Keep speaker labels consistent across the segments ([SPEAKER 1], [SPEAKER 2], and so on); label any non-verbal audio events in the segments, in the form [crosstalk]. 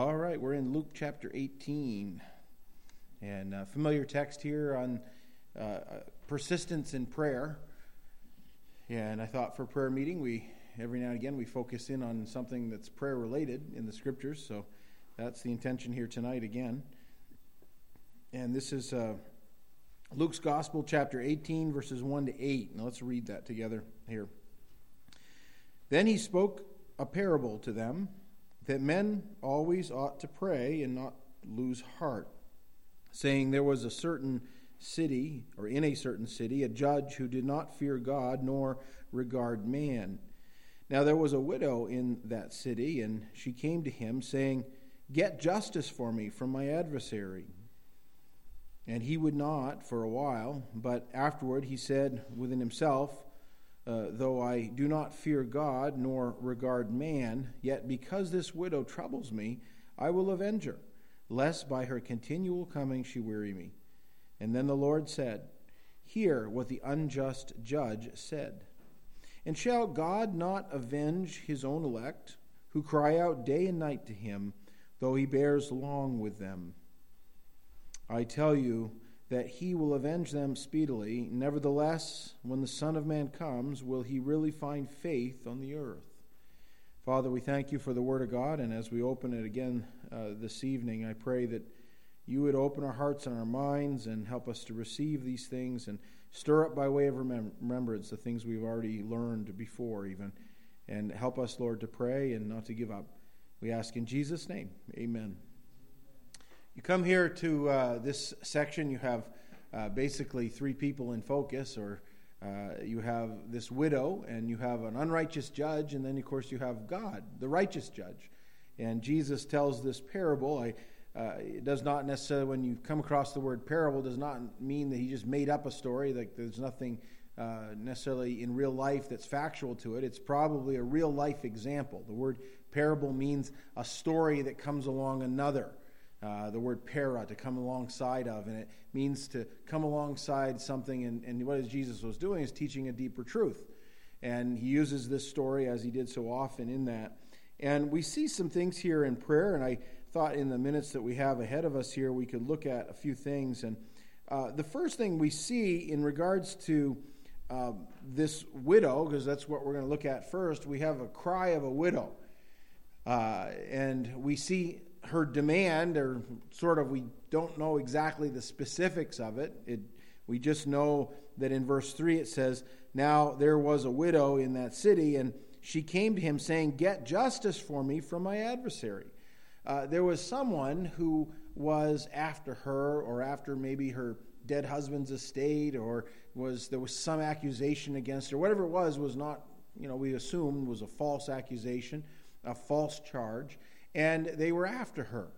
[SPEAKER 1] All right, we're in Luke chapter 18. And uh, familiar text here on uh, persistence in prayer. And I thought for prayer meeting, we every now and again we focus in on something that's prayer related in the scriptures. So that's the intention here tonight again. And this is uh, Luke's Gospel, chapter 18, verses 1 to 8. Now let's read that together here. Then he spoke a parable to them that men always ought to pray and not lose heart, saying, There was a certain city, or in a certain city, a judge who did not fear God nor regard man. Now there was a widow in that city, and she came to him, saying, Get justice for me from my adversary. And he would not for a while, but afterward he said within himself, uh, though I do not fear God nor regard man, yet because this widow troubles me, I will avenge her, lest by her continual coming she weary me. And then the Lord said, Hear what the unjust judge said. And shall God not avenge his own elect, who cry out day and night to him, though he bears long with them? I tell you, that he will avenge them speedily. Nevertheless, when the Son of Man comes, will he really find faith on the earth? Father, we thank you for the Word of God, and as we open it again uh, this evening, I pray that you would open our hearts and our minds and help us to receive these things and stir up by way of remembrance the things we've already learned before, even. And help us, Lord, to pray and not to give up. We ask in Jesus' name. Amen. You come here to uh, this section, you have uh, basically three people in focus, or uh, you have this widow, and you have an unrighteous judge, and then, of course, you have God, the righteous judge. And Jesus tells this parable. I, uh, it does not necessarily, when you come across the word parable, does not mean that he just made up a story. Like there's nothing uh, necessarily in real life that's factual to it. It's probably a real life example. The word parable means a story that comes along another. Uh, the word para, to come alongside of, and it means to come alongside something. And, and what Jesus was doing is teaching a deeper truth. And he uses this story as he did so often in that. And we see some things here in prayer, and I thought in the minutes that we have ahead of us here, we could look at a few things. And uh, the first thing we see in regards to uh, this widow, because that's what we're going to look at first, we have a cry of a widow. Uh, and we see her demand, or sort of, we don't know exactly the specifics of it. it. We just know that in verse 3 it says, Now there was a widow in that city, and she came to him saying, Get justice for me from my adversary. Uh, there was someone who was after her, or after maybe her dead husband's estate, or was there was some accusation against her. Whatever it was, was not, you know, we assumed was a false accusation, a false charge and they were after her.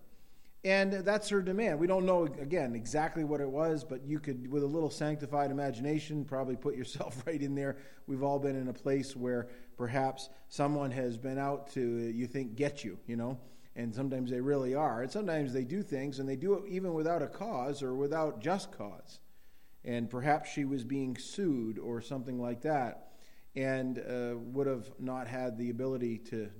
[SPEAKER 1] And that's her demand. We don't know, again, exactly what it was, but you could, with a little sanctified imagination, probably put yourself [laughs] right in there. We've all been in a place where perhaps someone has been out to, you think, get you, you know? And sometimes they really are. And sometimes they do things, and they do it even without a cause or without just cause. And perhaps she was being sued or something like that and uh, would have not had the ability to,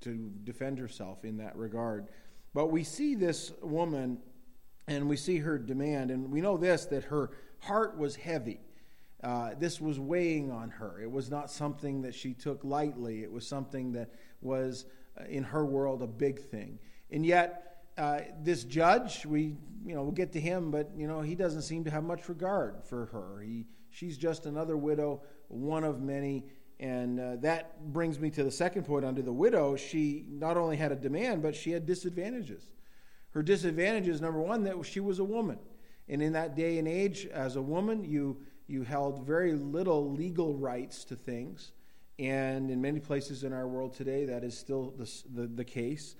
[SPEAKER 1] to defend herself in that regard. But we see this woman and we see her demand, and we know this that her heart was heavy. Uh, this was weighing on her. It was not something that she took lightly, it was something that was, uh, in her world, a big thing. And yet, uh, this judge, we, you know, we'll get to him, but, you know, he doesn't seem to have much regard for her. He, she's just another widow, one of many, and uh, that brings me to the second point under the widow. She not only had a demand, but she had disadvantages. Her disadvantages number one, that she was a woman. And in that day and age, as a woman, you, you held very little legal rights to things. And in many places in our world today, that is still the, the, the case.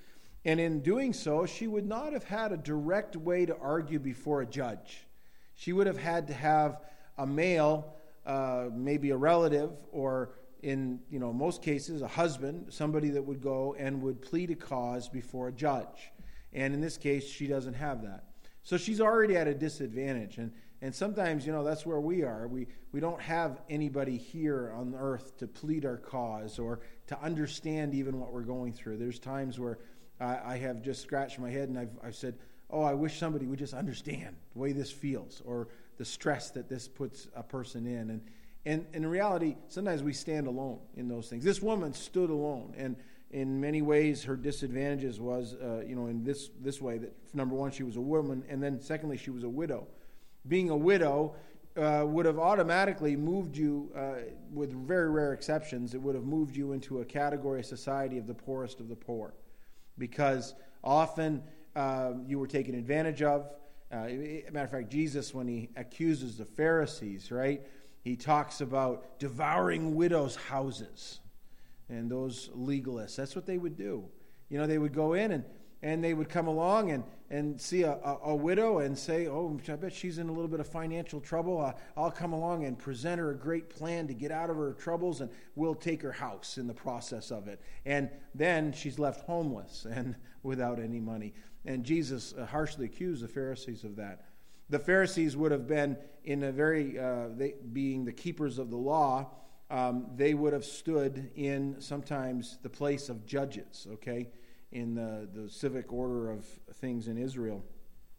[SPEAKER 1] And in doing so, she would not have had a direct way to argue before a judge. She would have had to have a male, uh, maybe a relative or in you know most cases a husband somebody that would go and would plead a cause before a judge. And in this case she doesn't have that. So she's already at a disadvantage. And and sometimes you know that's where we are. We we don't have anybody here on earth to plead our cause or to understand even what we're going through. There's times where I, I have just scratched my head and I've, I've said, oh, I wish somebody would just understand the way this feels or the stress that this puts a person in. And, and, in reality, sometimes we stand alone in those things. This woman stood alone. And in many ways, her disadvantages was, uh, you know, in this, this way that number one, she was a woman, and then secondly, she was a widow. Being a widow uh, would have automatically moved you, uh, with very rare exceptions, it would have moved you into a category of society of the poorest of the poor. Because often uh, you were taken advantage of. Uh, matter of fact, Jesus, when he accuses the Pharisees, right, he talks about devouring widows' houses and those legalists. That's what they would do. You know, they would go in and, and they would come along and, and see a, a, a widow and say, Oh, I bet she's in a little bit of financial trouble. Uh, I'll come along and present her a great plan to get out of her troubles, and we'll take her house in the process of it. And then she's left homeless [laughs] and without any money. And Jesus harshly accused the Pharisees of that. The Pharisees would have been in a very, uh, they, being the keepers of the law, um, they would have stood in sometimes the place of judges, okay, in the, the civic order of things in Israel.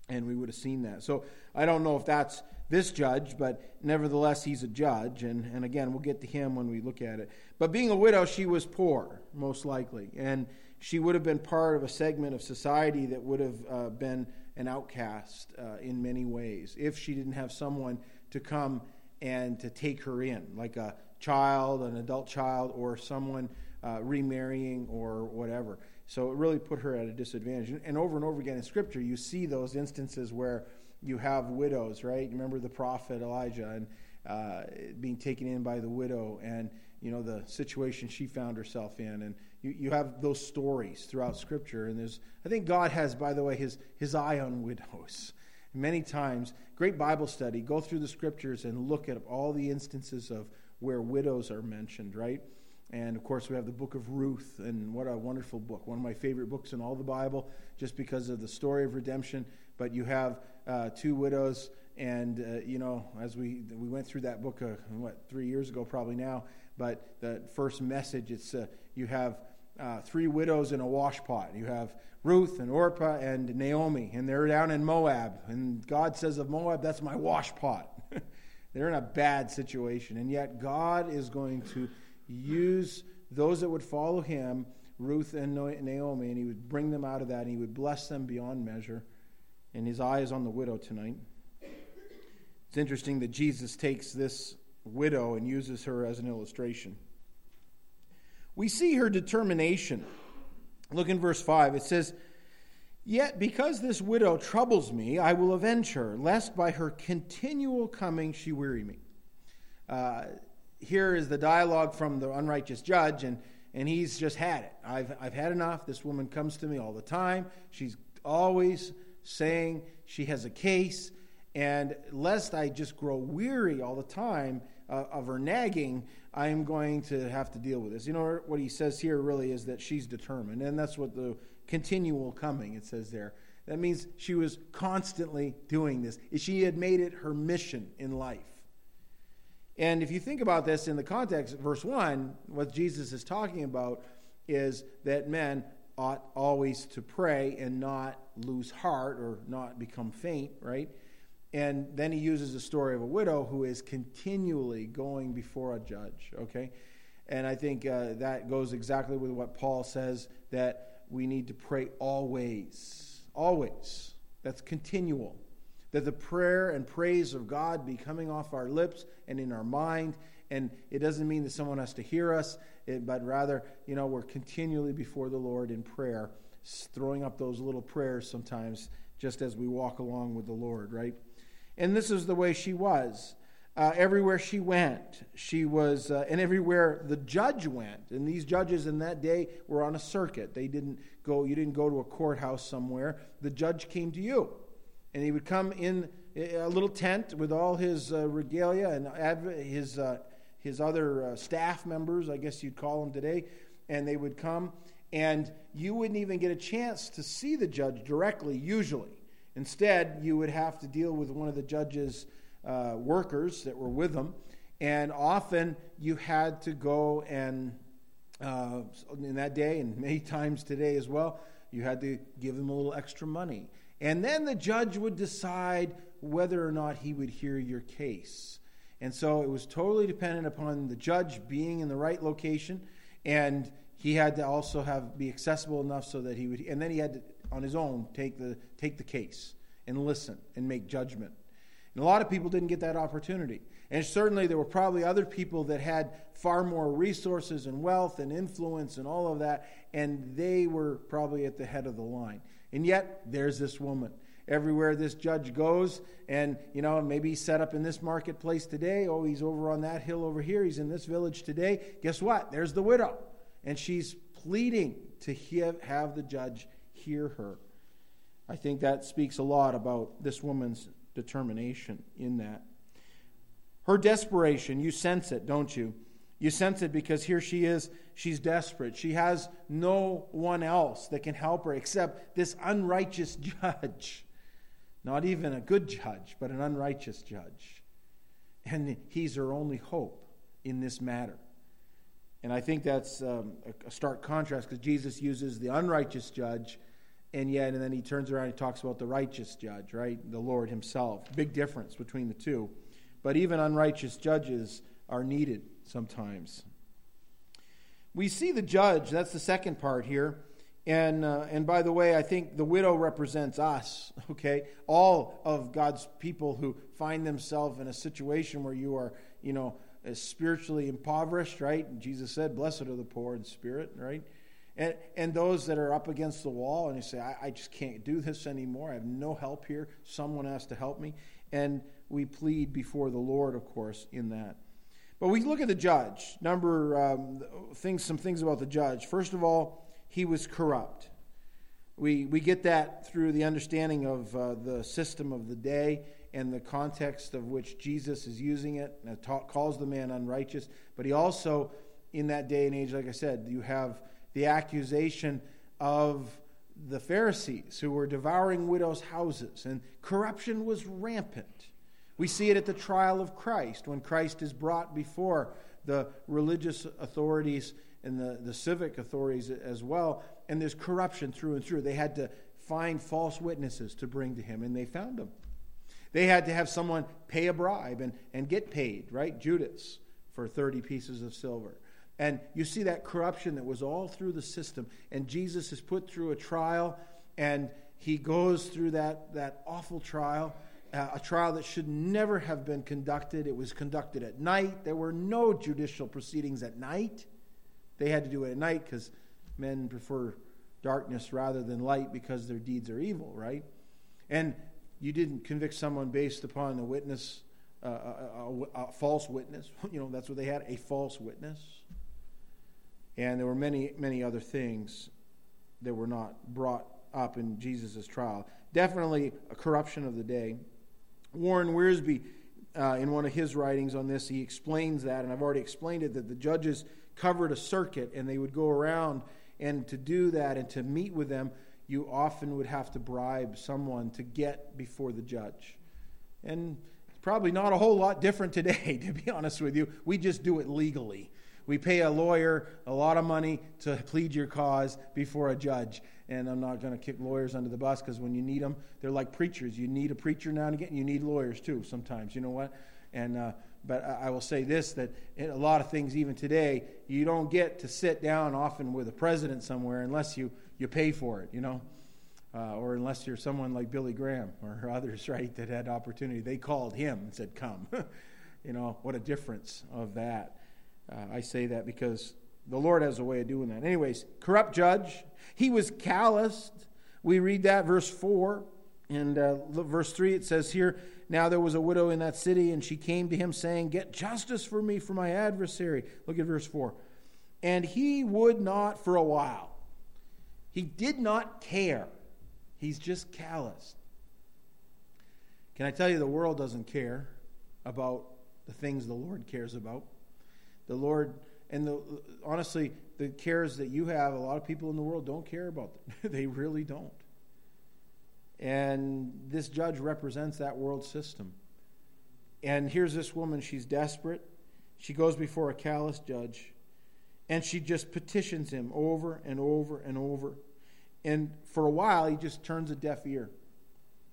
[SPEAKER 1] And we would have seen that. So I don't know if that's this judge, but nevertheless, he's a judge. And, and again, we'll get to him when we look at it. But being a widow, she was poor, most likely. And she would have been part of a segment of society that would have uh, been an outcast uh, in many ways if she didn't have someone to come and to take her in, like a child, an adult child, or someone uh, remarrying or whatever. So it really put her at a disadvantage. And over and over again in Scripture, you see those instances where you have widows, right? You remember the prophet Elijah and uh, being taken in by the widow and you know the situation she found herself in and you, you have those stories throughout scripture and there's i think god has by the way his, his eye on widows. [laughs] Many times great bible study go through the scriptures and look at all the instances of where widows are mentioned right? And of course we have the book of ruth and what a wonderful book one of my favorite books in all the bible just because of the story of redemption. But you have uh, two widows and uh, you know as we we went through that book uh, what three years ago probably now but the first message it's uh, you have uh, three widows in a washpot. You have Ruth and Orpah and Naomi, and they're down in Moab. And God says of Moab, that's my washpot. [laughs] they're in a bad situation. And yet, God is going to use those that would follow him, Ruth and Naomi, and he would bring them out of that, and he would bless them beyond measure. And his eye is on the widow tonight. It's interesting that Jesus takes this widow and uses her as an illustration we see her determination. Look in verse 5. It says, Yet because this widow troubles me, I will avenge her, lest by her continual coming she weary me. Uh, here is the dialogue from the unrighteous judge, and, and he's just had it. I've, I've had enough. This woman comes to me all the time. She's always saying she has a case, and lest I just grow weary all the time uh, of her nagging, I am going to have to deal with this. You know, what he says here really is that she's determined, and that's what the continual coming, it says there. That means she was constantly doing this. She had made it her mission in life. And if you think about this in the context, verse 1, what Jesus is talking about is that men ought always to pray and not lose heart or not become faint, right? And then he uses the story of a widow who is continually going before a judge, okay? And I think uh, that goes exactly with what Paul says that we need to pray always. Always. That's continual. That the prayer and praise of God be coming off our lips and in our mind. And it doesn't mean that someone has to hear us, it, but rather, you know, we're continually before the Lord in prayer, throwing up those little prayers sometimes just as we walk along with the Lord, right? And this is the way she was. Uh, everywhere she went, she was, uh, and everywhere the judge went, and these judges in that day were on a circuit. They didn't go, you didn't go to a courthouse somewhere. The judge came to you. And he would come in a little tent with all his uh, regalia and his, uh, his other uh, staff members, I guess you'd call them today, and they would come, and you wouldn't even get a chance to see the judge directly, usually. Instead, you would have to deal with one of the judge's uh, workers that were with them, and often you had to go and, uh, in that day, and many [laughs] times today as well, you had to give them a little extra money. And then the judge would decide whether or not he would hear your case. And so it was totally dependent upon the judge being in the right location, and he had to also have be accessible enough so that he would. And then he had to, on his own, take the take the case and listen and make judgment. And a lot of people didn't get that opportunity. And certainly there were probably other people that had far more resources and wealth and influence and all of that, and they were probably at the head of the line. And yet, there's this woman. Everywhere this judge goes, and you know, maybe he's set up in this marketplace today. Oh, he's over on that hill over here. He's in this village today. Guess what? There's the widow. And she's pleading to have the judge hear her. I think that speaks a lot about this woman's determination in that. Her desperation, you sense it, don't you? You sense it because here she is. She's desperate. She has no one else that can help her except this unrighteous [laughs] judge. Not even a good judge, but an unrighteous judge. And he's her only hope in this matter. And I think that's um, a stark contrast because Jesus uses the unrighteous judge, and yet, and then he turns around and talks about the righteous judge, right? The Lord himself. Big difference between the two. But even unrighteous judges are needed sometimes. We see the judge, that's the second part here. And, uh, and by the way, I think the widow represents us, [laughs] okay? All of God's people who find themselves in a situation where you are, you know, spiritually impoverished, right? And Jesus said, Blessed are the poor in spirit, right? And, and those that are up against the wall and you say, I, I just can't do this anymore. I have no help here. Someone has to help me. And we plead before the Lord, of course, in that. But we look at the judge. Number um, things, some things about the judge. First of all, he was corrupt. We, we get that through the understanding of uh, the system of the day and the context of which Jesus is using it. And talk, calls the man unrighteous. But he also, in that day and age, like I said, you have the accusation of the Pharisees who were devouring widows' houses, and corruption was rampant. We see it at the trial of Christ when Christ is brought before the religious authorities and the, the civic authorities as well, and there's corruption through and through. They had to find false witnesses to bring to him, and they found them. They had to have someone pay a bribe and, and get paid, right? Judas for 30 pieces of silver. And you see that corruption that was all through the system. And Jesus is put through a trial, and he goes through that, that awful trial uh, a trial that should never have been conducted. It was conducted at night. There were no judicial proceedings at night. They had to do it at night because men prefer darkness rather than light because their deeds are evil, right? And you didn't convict someone based upon a witness, uh, a, a, a false witness. [laughs] You know, that's what they had a false witness. And there were many, many other things that were not brought up in Jesus' trial. Definitely a corruption of the day. Warren Wiersbe, uh, in one of his writings on this, he explains that, and I've already explained it, that the judges covered a circuit and they would go around, and to do that and to meet with them, you often would have to bribe someone to get before the judge. And it's probably not a whole lot different today, [laughs] to be honest with you. We just do it legally. We pay a lawyer a lot of money to plead your cause before a judge and I'm not going to kick lawyers under the bus because when you need them, they're like preachers. You need a preacher now and again. You need lawyers too sometimes. You know what? And uh, but I will say this: that a lot of things, even today, you don't get to sit down often with a president somewhere unless you you pay for it. You know. Uh, or unless you're someone like Billy Graham or [laughs] others, right, that had opportunity. They called him and said, Come. [laughs] you know, what a difference of that. Uh, I say that because the Lord has a way of doing that. Anyways, corrupt judge. He was calloused. We read that, verse 4. And uh, verse 3, it says here Now there was a widow in that city, and she came to him, saying, Get justice for me, for my adversary. Look at verse 4. And he would not for a while. He did not care. He's just calloused. Can I tell you, the world doesn't care about the things the Lord cares about? The Lord and the, honestly, the cares that you have, a lot of people in the world don't care about them. [laughs] they really don't. And this judge represents that world system. And here's this woman, she's desperate. She goes before a callous judge, and she just petitions him over and over and over. And for a while, he just turns a deaf ear.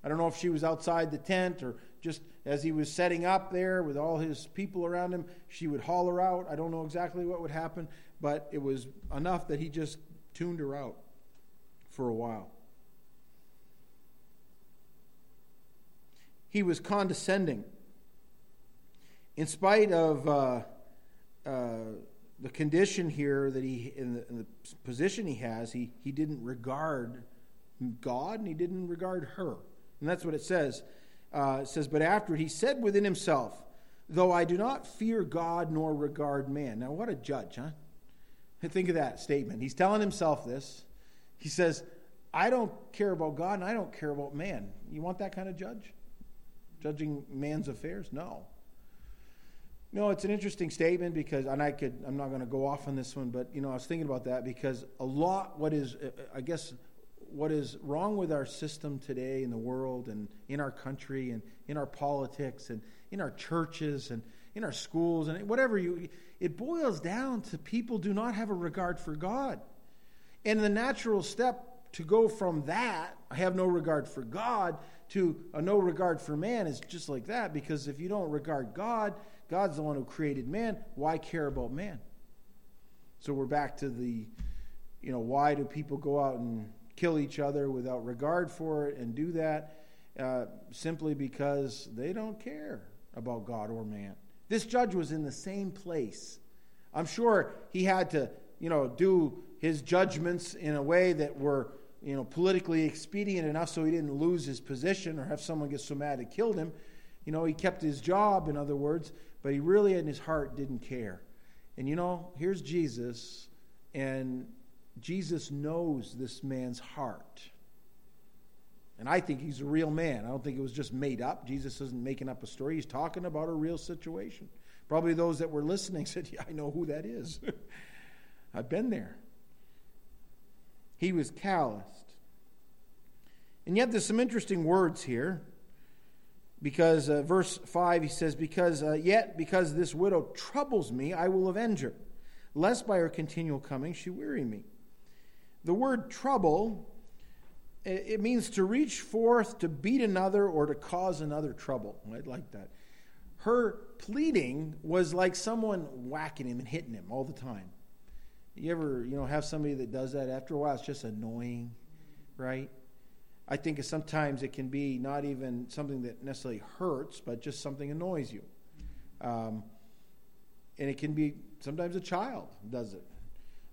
[SPEAKER 1] I don't know if she was outside the tent or just as he was setting up there with all his people around him, she would holler out. I don't know exactly what would happen, but it was enough that he just tuned her out for a while. He was condescending. In spite of uh, uh, the condition here that he, in the, in the position he has, he, he didn't regard God and he didn't regard her. And that's what it says. Uh, says, But after he said within himself, Though I do not fear God nor regard man. Now, what a judge, huh? Think of that statement. He's telling himself this. He says, I don't care about God and I don't care about man. You want that kind of judge? Judging man's affairs? No. No, it's an interesting statement because, and I could, I'm not going to go off on this one, but you know, I was thinking about that because a lot, what is, I guess, what is wrong with our system today in the world and in our country and in our politics and in our churches and in our schools and whatever you it boils down to people do not have a regard for God. And the natural step to go from that, I have no regard for God, to a no regard for man is just like that because if you don't regard God, God's the one who created man, why care about man? So we're back to the you know, why do people go out and kill each other without regard for it and do that uh, simply because they don't care about God or man. This judge was in the same place. I'm sure he had to, you know, do his judgments in a way that were, you know, politically expedient enough so he didn't lose his position or have someone get so mad it killed him. You know, he kept his job, in other words, but he really in his heart didn't care. And you know, here's Jesus, and Jesus knows this man's heart. And I think he's a real man. I don't think it was just made up. Jesus isn't making up a story. He's talking about a real situation. Probably those that were listening [laughs] said, Yeah, I know who that is. [laughs] I've been there. He was calloused. And yet, there's some interesting words here. Because uh, verse 5, he says, Because uh, yet, because this widow troubles me, I will avenge her, lest by her continual coming she weary me. The word trouble, it means to reach forth to beat another or to cause another trouble. I like that. Her pleading was like someone whacking him and hitting him all the time. You ever, you know, have somebody that does that? After a while, it's just annoying, right? I think sometimes it can be not even something that necessarily hurts, but just something annoys you. Um, and it can be sometimes a child does it.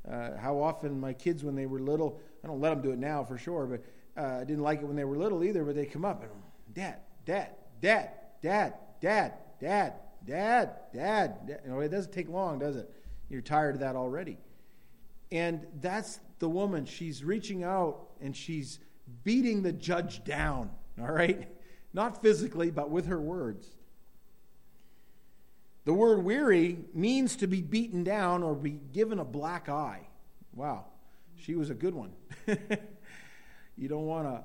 [SPEAKER 1] Uh, how often my kids, when they were little, I don't let them do it now for sure, but uh, I didn't like it when they were little either, but they come up and, Dad, Dad, Dad, Dad, Dad, Dad, Dad, Dad. Dad. You know, it doesn't take long, does it? You're tired of that already. And that's the woman. She's reaching out and she's beating the judge down, all right? Not physically, but with her words. The word weary means to be beaten down or be given a black eye. Wow, she was a good one. [laughs] you don't want a,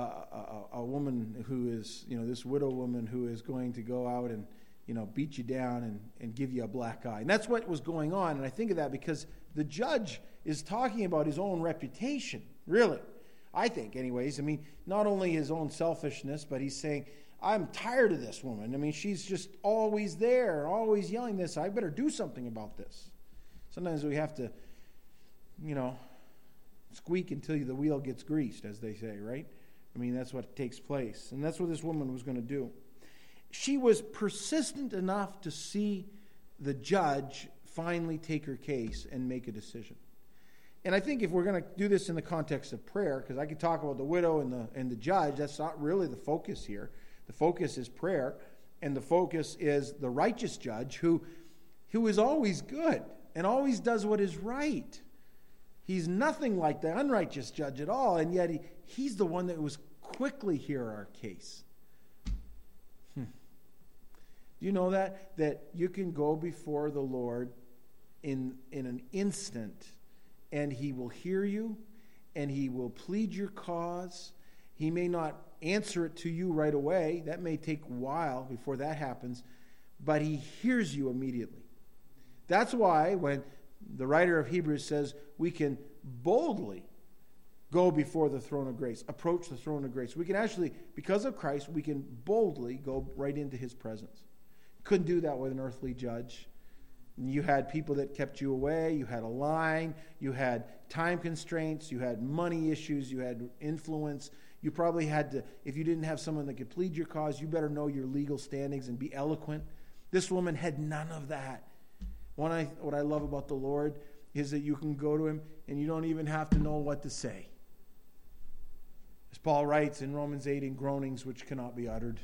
[SPEAKER 1] a, a, a, woman who is, you know, this widow woman who is going to go out and, you know, beat you down and, and give you a black eye. And that's what was going on. And I think of that because the judge is talking about his own reputation, really. I think, anyways. I mean, not only his own selfishness, but he's saying, I'm tired of this woman. I mean, she's just always there, always yelling this. I better do something about this. Sometimes we have to, you know, squeak until the wheel gets greased, as they say, right? I mean, that's what takes place. And that's what this woman was going to do. She was persistent enough to see the judge finally take her case and make a decision. And I think if we're going to do this in the context of prayer, because I could talk about the widow and the, and the judge, that's not really the focus here. The focus is prayer, and the focus is the righteous judge who, who is always good and always does what is right. He's nothing like the unrighteous judge at all, and yet he, he's the one that was quickly hear our case. Hmm. Do you know that? That you can go before the Lord in, in an instant, and he will hear you, and he will plead your cause. He may not answer it to you right away. That may take a while before that happens, but he hears you immediately. That's why when the writer of Hebrews says we can boldly go before the throne of grace, approach the throne of grace. We can actually, because of Christ, we can boldly go right into his presence. Couldn't do that with an earthly judge. You had people that kept you away, you had a line, you had time constraints, you had money issues, you had influence. You probably had to, if you didn't have someone that could plead your cause, you better know your legal standings and be eloquent. This woman had none of that. What I, what I love about the Lord is that you can go to him and you don't even have to know what to say. As Paul writes in Romans 8, in groanings which cannot be uttered.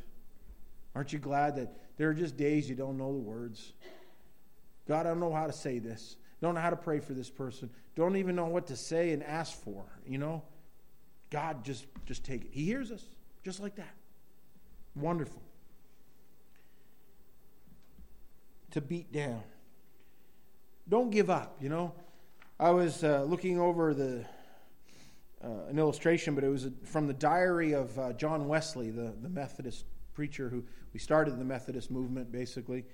[SPEAKER 1] Aren't you glad that there are just days you don't know the words? God, I don't know how to say this. Don't know how to pray for this person. Don't even know what to say and ask for, you know? God, just, just take it. He hears us just like that. Wonderful. To beat down. Don't give up, you know? I was uh, looking over the uh, an illustration, but it was from the diary of uh, John Wesley, the, the Methodist preacher who we started the Methodist movement basically.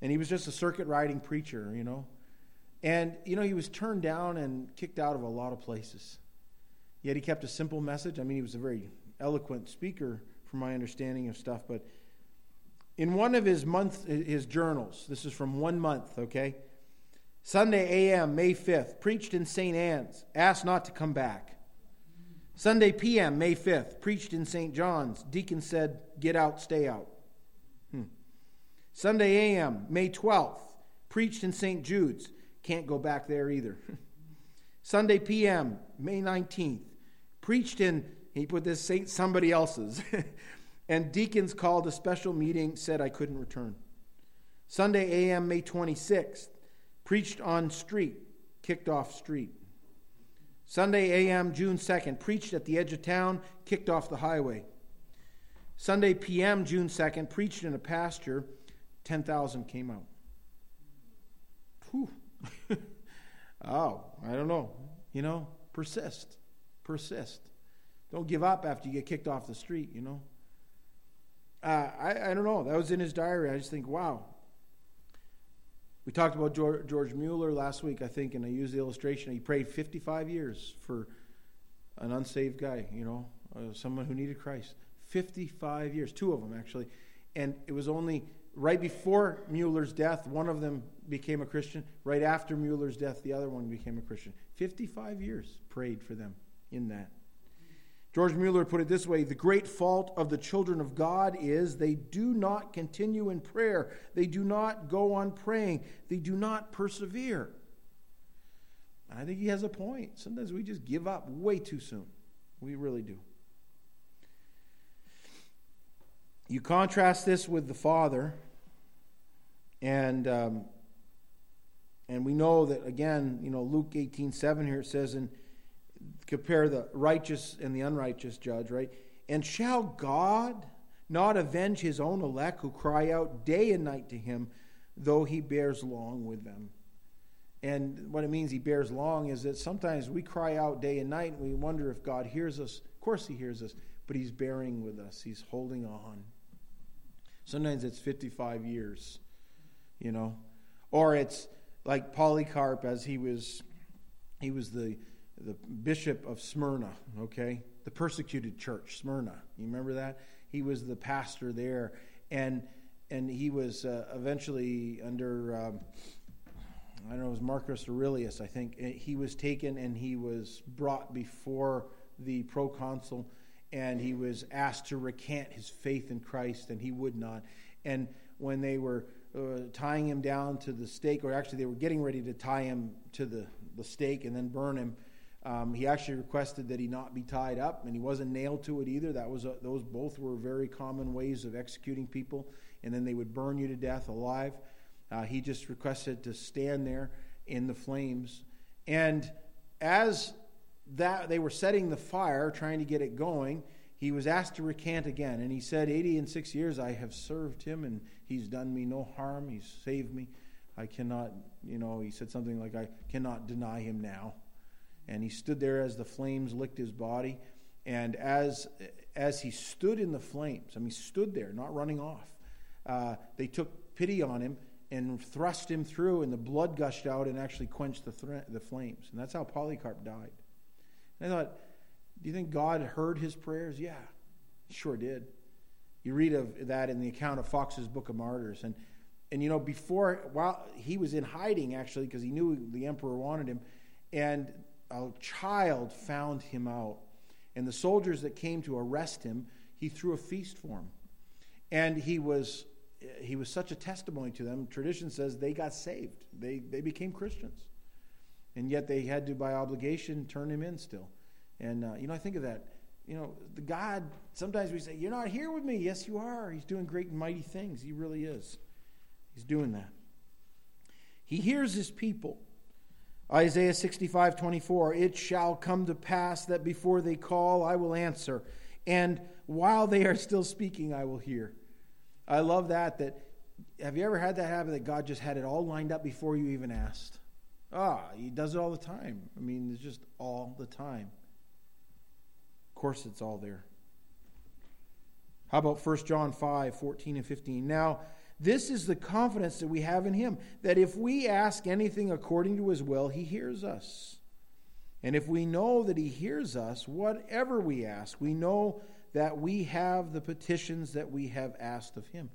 [SPEAKER 1] And he was just a circuit riding preacher, you know. And, you know, he was turned down and kicked out of a lot of places. Yet he kept a simple message. I mean, he was a very eloquent speaker, from my understanding of stuff. But in one of his month, his journals, this is from one month, okay? Sunday a.m., May 5th, preached in St. Anne's, asked not to come back. Sunday p.m., May 5th, preached in St. John's. Deacon said, Get out, stay out. Hmm. Sunday a.m., May 12th, preached in St. Jude's. Can't go back there either. [laughs] Sunday p.m., May 19th, preached in, he put this, St. somebody else's. [laughs] and deacons called a special meeting, said I couldn't return. Sunday a.m., May 26th, preached on street, kicked off street. Sunday a.m., June 2nd, preached at the edge of town, kicked off the highway. Sunday p.m., June 2nd, preached in a pasture, 10,000 came out. Whew. [laughs] oh, I don't know. You know, persist. Persist. Don't give up after you get kicked off the street, you know. Uh, I, I don't know. That was in his diary. I just think, wow, we talked about George, George Mueller last week, I think, and I used the illustration. He prayed 55 years for an unsaved guy, you know, uh, someone who needed Christ. 55 years, two of them actually. And it was only right before Mueller's death, one of them became a Christian. Right after Mueller's death, the other one became a Christian. 55 years prayed for them in that. George Mueller put it this way The great fault of the children of God is they do not continue in prayer, they do not go on praying, they do not persevere. I think he has a point. Sometimes we just give up way too soon. We really do. You contrast this with the Father, and um, and we know that again. You know, Luke eighteen seven here it says, "And compare the righteous and the unrighteous judge, right? And shall God not avenge his own elect who cry out day and night to him, though he bears long with them? And what it means he bears long is that sometimes we cry out day and night and we wonder if God hears us. Of course he hears us, but he's bearing with us, he's holding on. Sometimes it's 55 years, you know. Or it's like Polycarp as he was he was the the bishop of Smyrna, okay? The persecuted church, Smyrna. You remember that? He was the pastor there. And and he was uh, eventually under, um, I don't know, it was Marcus Aurelius, I think. He was taken and he was brought before the proconsul and he was asked to recant his faith in Christ and he would not. And when they were uh, tying him down to the stake, or actually they were getting ready to tie him to the, the stake and then burn him, um, he actually requested that he not be tied up, and he wasn't nailed to it either. That was a, those both were very common ways of executing people, and then they would burn you to death alive. Uh, he just requested to stand there in the flames, and as that they were setting the fire, trying to get it going, he was asked to recant again, and he said, "80 and six years I have served him, and he's done me no harm. He's saved me. I cannot, you know." He said something like, "I cannot deny him now." And he stood there as the flames licked his body. And as, as he stood in the flames, I mean, stood there, not running off, uh, they took pity on him and thrust him through, and the blood gushed out and actually quenched the, th- the flames. And that's how Polycarp died. And I thought, Do you think God heard his prayers? Yeah, sure did. You read of that in the account of Fox's Book of Martyrs. And, and you know, before, while he was in hiding, actually, because he knew the emperor wanted him, and a child found him out. And the soldiers that came to arrest him, he threw a feast for him. And he was, he was such a testimony to them. Tradition says they got saved, they, they became Christians. And yet they had to, by obligation, turn him in still. And, uh, you know, I think of that. You know, the God, sometimes we say, You're not here with me. Yes, you are. He's doing great and mighty things. He really is. He's doing that. He hears his people. Isaiah 65 24, It shall come to pass that before they call, I will answer. And while they are still speaking, I will hear. I love that. That have you ever had that happen that God just had it all lined up before you even asked? Ah, He does it all the time. I mean, it's just all the time. Of course, it's all there. How about 1 John 5 14 and 15? Now, this is the confidence that we have in Him that if we ask anything according to His will, He hears us. And if we know that He hears us, whatever we ask, we know that we have the petitions that we have asked of Him.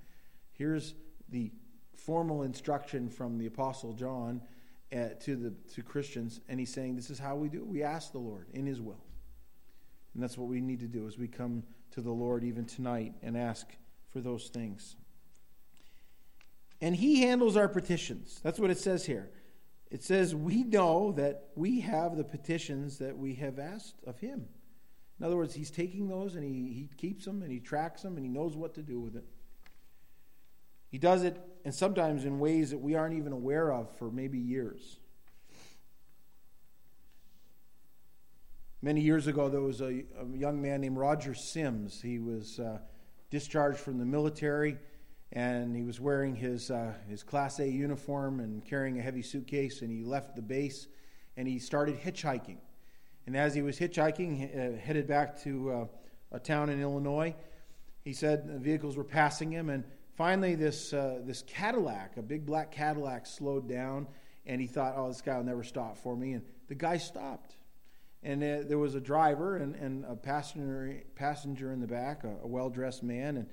[SPEAKER 1] Here's the formal instruction from the Apostle John uh, to the to Christians, and he's saying this is how we do it. We ask the Lord in His will, and that's what we need to do as we come to the Lord even tonight and ask for those things. And He handles our petitions. That's what it says here. It says we know that we have the petitions that we have asked of Him. In other words, He's taking those and He, he keeps them and He tracks them and He knows what to do with it. He does it, and sometimes in ways that we aren't even aware of for maybe years. Many years ago, there was a, a young man named Roger Sims. He was uh, discharged from the military, and he was wearing his, uh, his Class A uniform and carrying a heavy suitcase, and he left the base and he started hitchhiking. And as he was hitchhiking, uh, headed back to uh, a town in Illinois, he said vehicles were passing him, and Finally, this, uh, this Cadillac, a big black Cadillac, slowed down, and he thought, oh, this guy will never stop for me. And the guy stopped. And uh, there was a driver and, and a passenger, passenger in the back, a, a well dressed man. And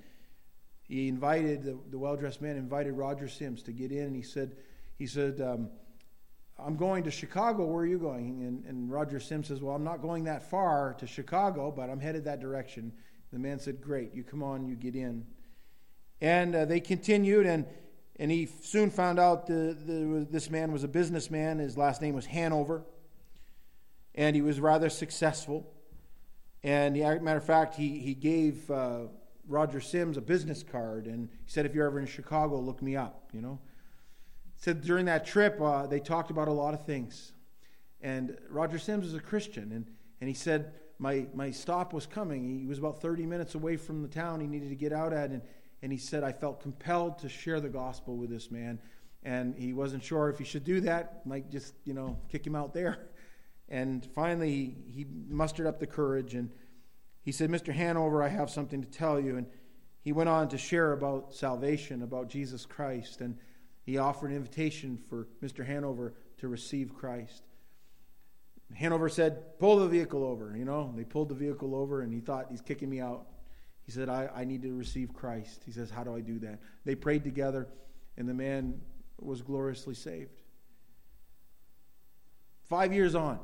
[SPEAKER 1] he invited, the, the well dressed man invited Roger Sims to get in. And he said, he said um, I'm going to Chicago. Where are you going? And, and Roger Sims says, Well, I'm not going that far to Chicago, but I'm headed that direction. The man said, Great, you come on, you get in. And uh, they continued, and, and he soon found out the, the, this man was a businessman. His last name was Hanover. And he was rather successful. And, a matter of fact, he, he gave uh, Roger Sims a business card, and he said, If you're ever in Chicago, look me up, you know. Said during that trip, uh, they talked about a lot of things. And Roger Sims is a Christian, and, and he said, my, my stop was coming. He was about 30 minutes away from the town he needed to get out at, and and he said, I felt compelled to share the gospel with this man. And he wasn't sure if he should do that, might just, you know, kick him out there. And finally, he mustered up the courage and he said, Mr. Hanover, I have something to tell you. And he went on to share about salvation, about Jesus Christ. And he offered an invitation for Mr. Hanover to receive Christ. Hanover said, Pull the vehicle over. You know, they pulled the vehicle over, and he thought, He's kicking me out. He said, I, I need to receive Christ. He says, How do I do that? They prayed together, and the man was gloriously saved. Five years on.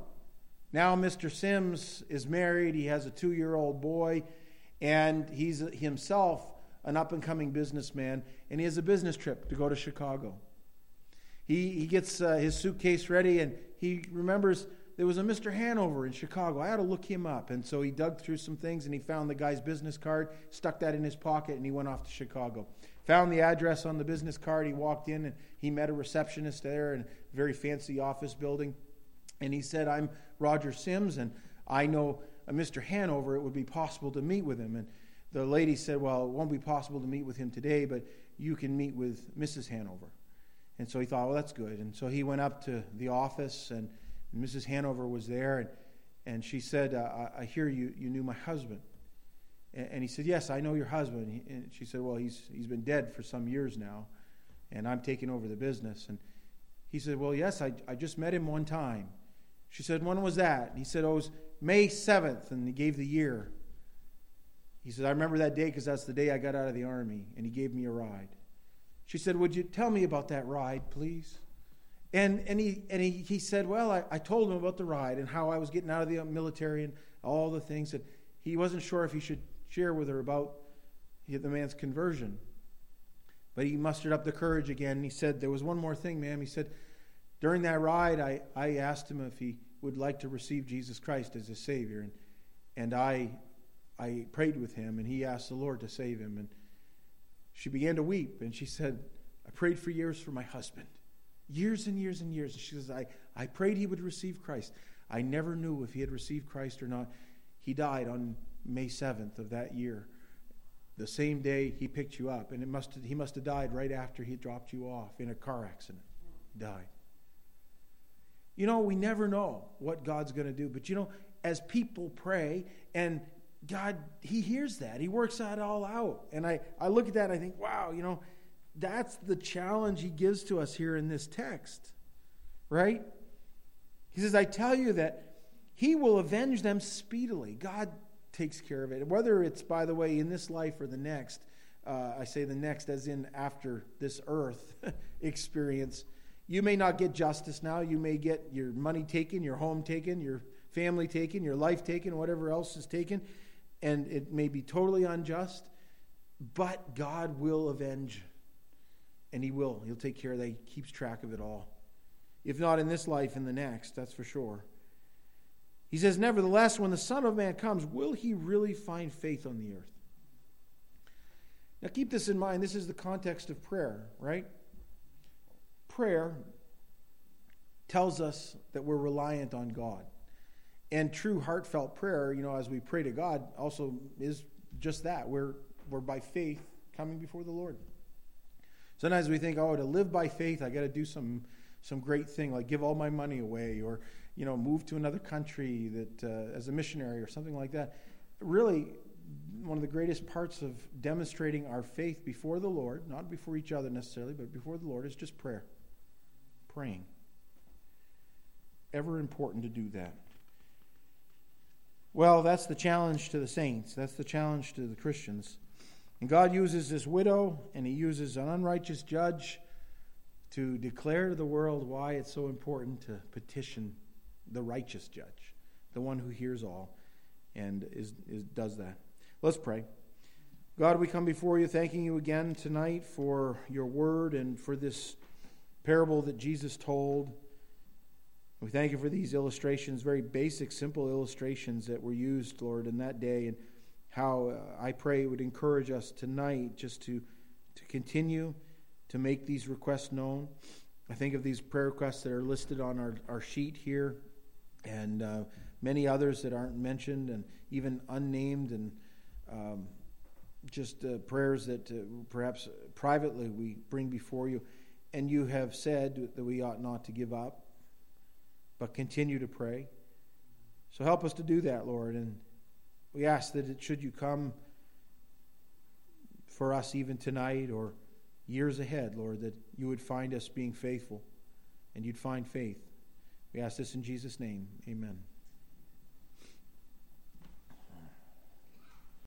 [SPEAKER 1] Now, Mr. Sims is married. He has a two year old boy, and he's himself an up and coming businessman, and he has a business trip to go to Chicago. He, he gets uh, his suitcase ready, and he remembers there was a Mr. Hanover in Chicago. I ought to look him up. And so he dug through some things and he found the guy's business card, stuck that in his pocket, and he went off to Chicago. Found the address on the business card. He walked in and he met a receptionist there in a very fancy office building. And he said, I'm Roger Sims, and I know a Mr. Hanover. It would be possible to meet with him. And the lady said, Well, it won't be possible to meet with him today, but you can meet with Mrs. Hanover. And so he thought, Well, that's good. And so he went up to the office and Mrs. Hanover was there, and, and she said, uh, I, I, hear you, you knew my husband. And, and, he said, Yes, I know your husband. And she said, Well, he's, he's been dead for some years now, and I'm taking over the business. And he said, Well, yes, I, I just met him one time. She said, When was that? He said, Oh, it was May 7th, and he gave the year. He said, I remember that day because that's the day I got out of the army, and he gave me a ride. She said, Would you tell me about that ride, please? And, and, he, and he, he said, Well, I, I told him about the ride and how I was getting out of the uh, military and all the things. that he wasn't sure if he should share with her about the man's conversion. But he mustered up the courage again. And he said, There was one more thing, ma'am. He said, During that ride, I, I asked him if he would like to receive Jesus Christ as his Savior. And, and I, I prayed with him, and he asked the Lord to save him. And she began to weep, and she said, I prayed for years for my husband. Years and years and years. And she says, I, I prayed he would receive Christ. I never knew if he had received Christ or not. He died on May 7th of that year the same day he picked you up. And it must he must have died right after he dropped you off in a car accident. Died. You know, we never know what God's going to do. But you know, as people pray, and God, He hears that. He works that all out. And I, I look at that and I think, wow, you know, that's the challenge He gives to us here in this text. Right? He says, I tell you that He will avenge them speedily. God takes care of it. Whether it's, by the way, in this life or the next, uh, I say the next as in after this earth [laughs] experience. You may not get justice now. You may get your money taken, your home taken, your family taken, your life taken, whatever else is taken, and it may be totally unjust. But God will avenge, and He will. He'll take care of that. He keeps track of it all. If not in this life, in the next, that's for sure. He says, Nevertheless, when the Son of Man comes, will he really find faith on the earth? Now, keep this in mind. This is the context of prayer, right? Prayer tells us that we're reliant on God. And true heartfelt prayer, you know, as we pray to God, also is just that. We're, we're by faith coming before the Lord. Sometimes we think, oh, to live by faith, I got to do some, some great thing, like give all my money away or you know, move to another country that uh, as a missionary or something like that. Really, one of the greatest parts of demonstrating our faith before the Lord, not before each other necessarily, but before the Lord, is just prayer. Praying. Ever important to do that. Well, that's the challenge to the saints. That's the challenge to the Christians. And God uses this widow and He uses an unrighteous judge to declare to the world why it's so important to petition the righteous judge, the one who hears all and is, is, does that. Let's pray. God, we come before you thanking you again tonight for your word and for this parable that Jesus told. We thank you for these illustrations, very basic, simple illustrations that were used, Lord, in that day, and how uh, I pray it would encourage us tonight just to, to continue to make these requests known. I think of these prayer requests that are listed on our, our sheet here and uh, many others that aren't mentioned and even unnamed, and um, just uh, prayers that uh, perhaps privately we bring before you. And you have said that we ought not to give up, but continue to pray. So help us to do that, Lord. And we ask that it, should you come for us even tonight or years ahead, Lord, that you would find us being faithful and you'd find faith. We ask this in Jesus' name. Amen.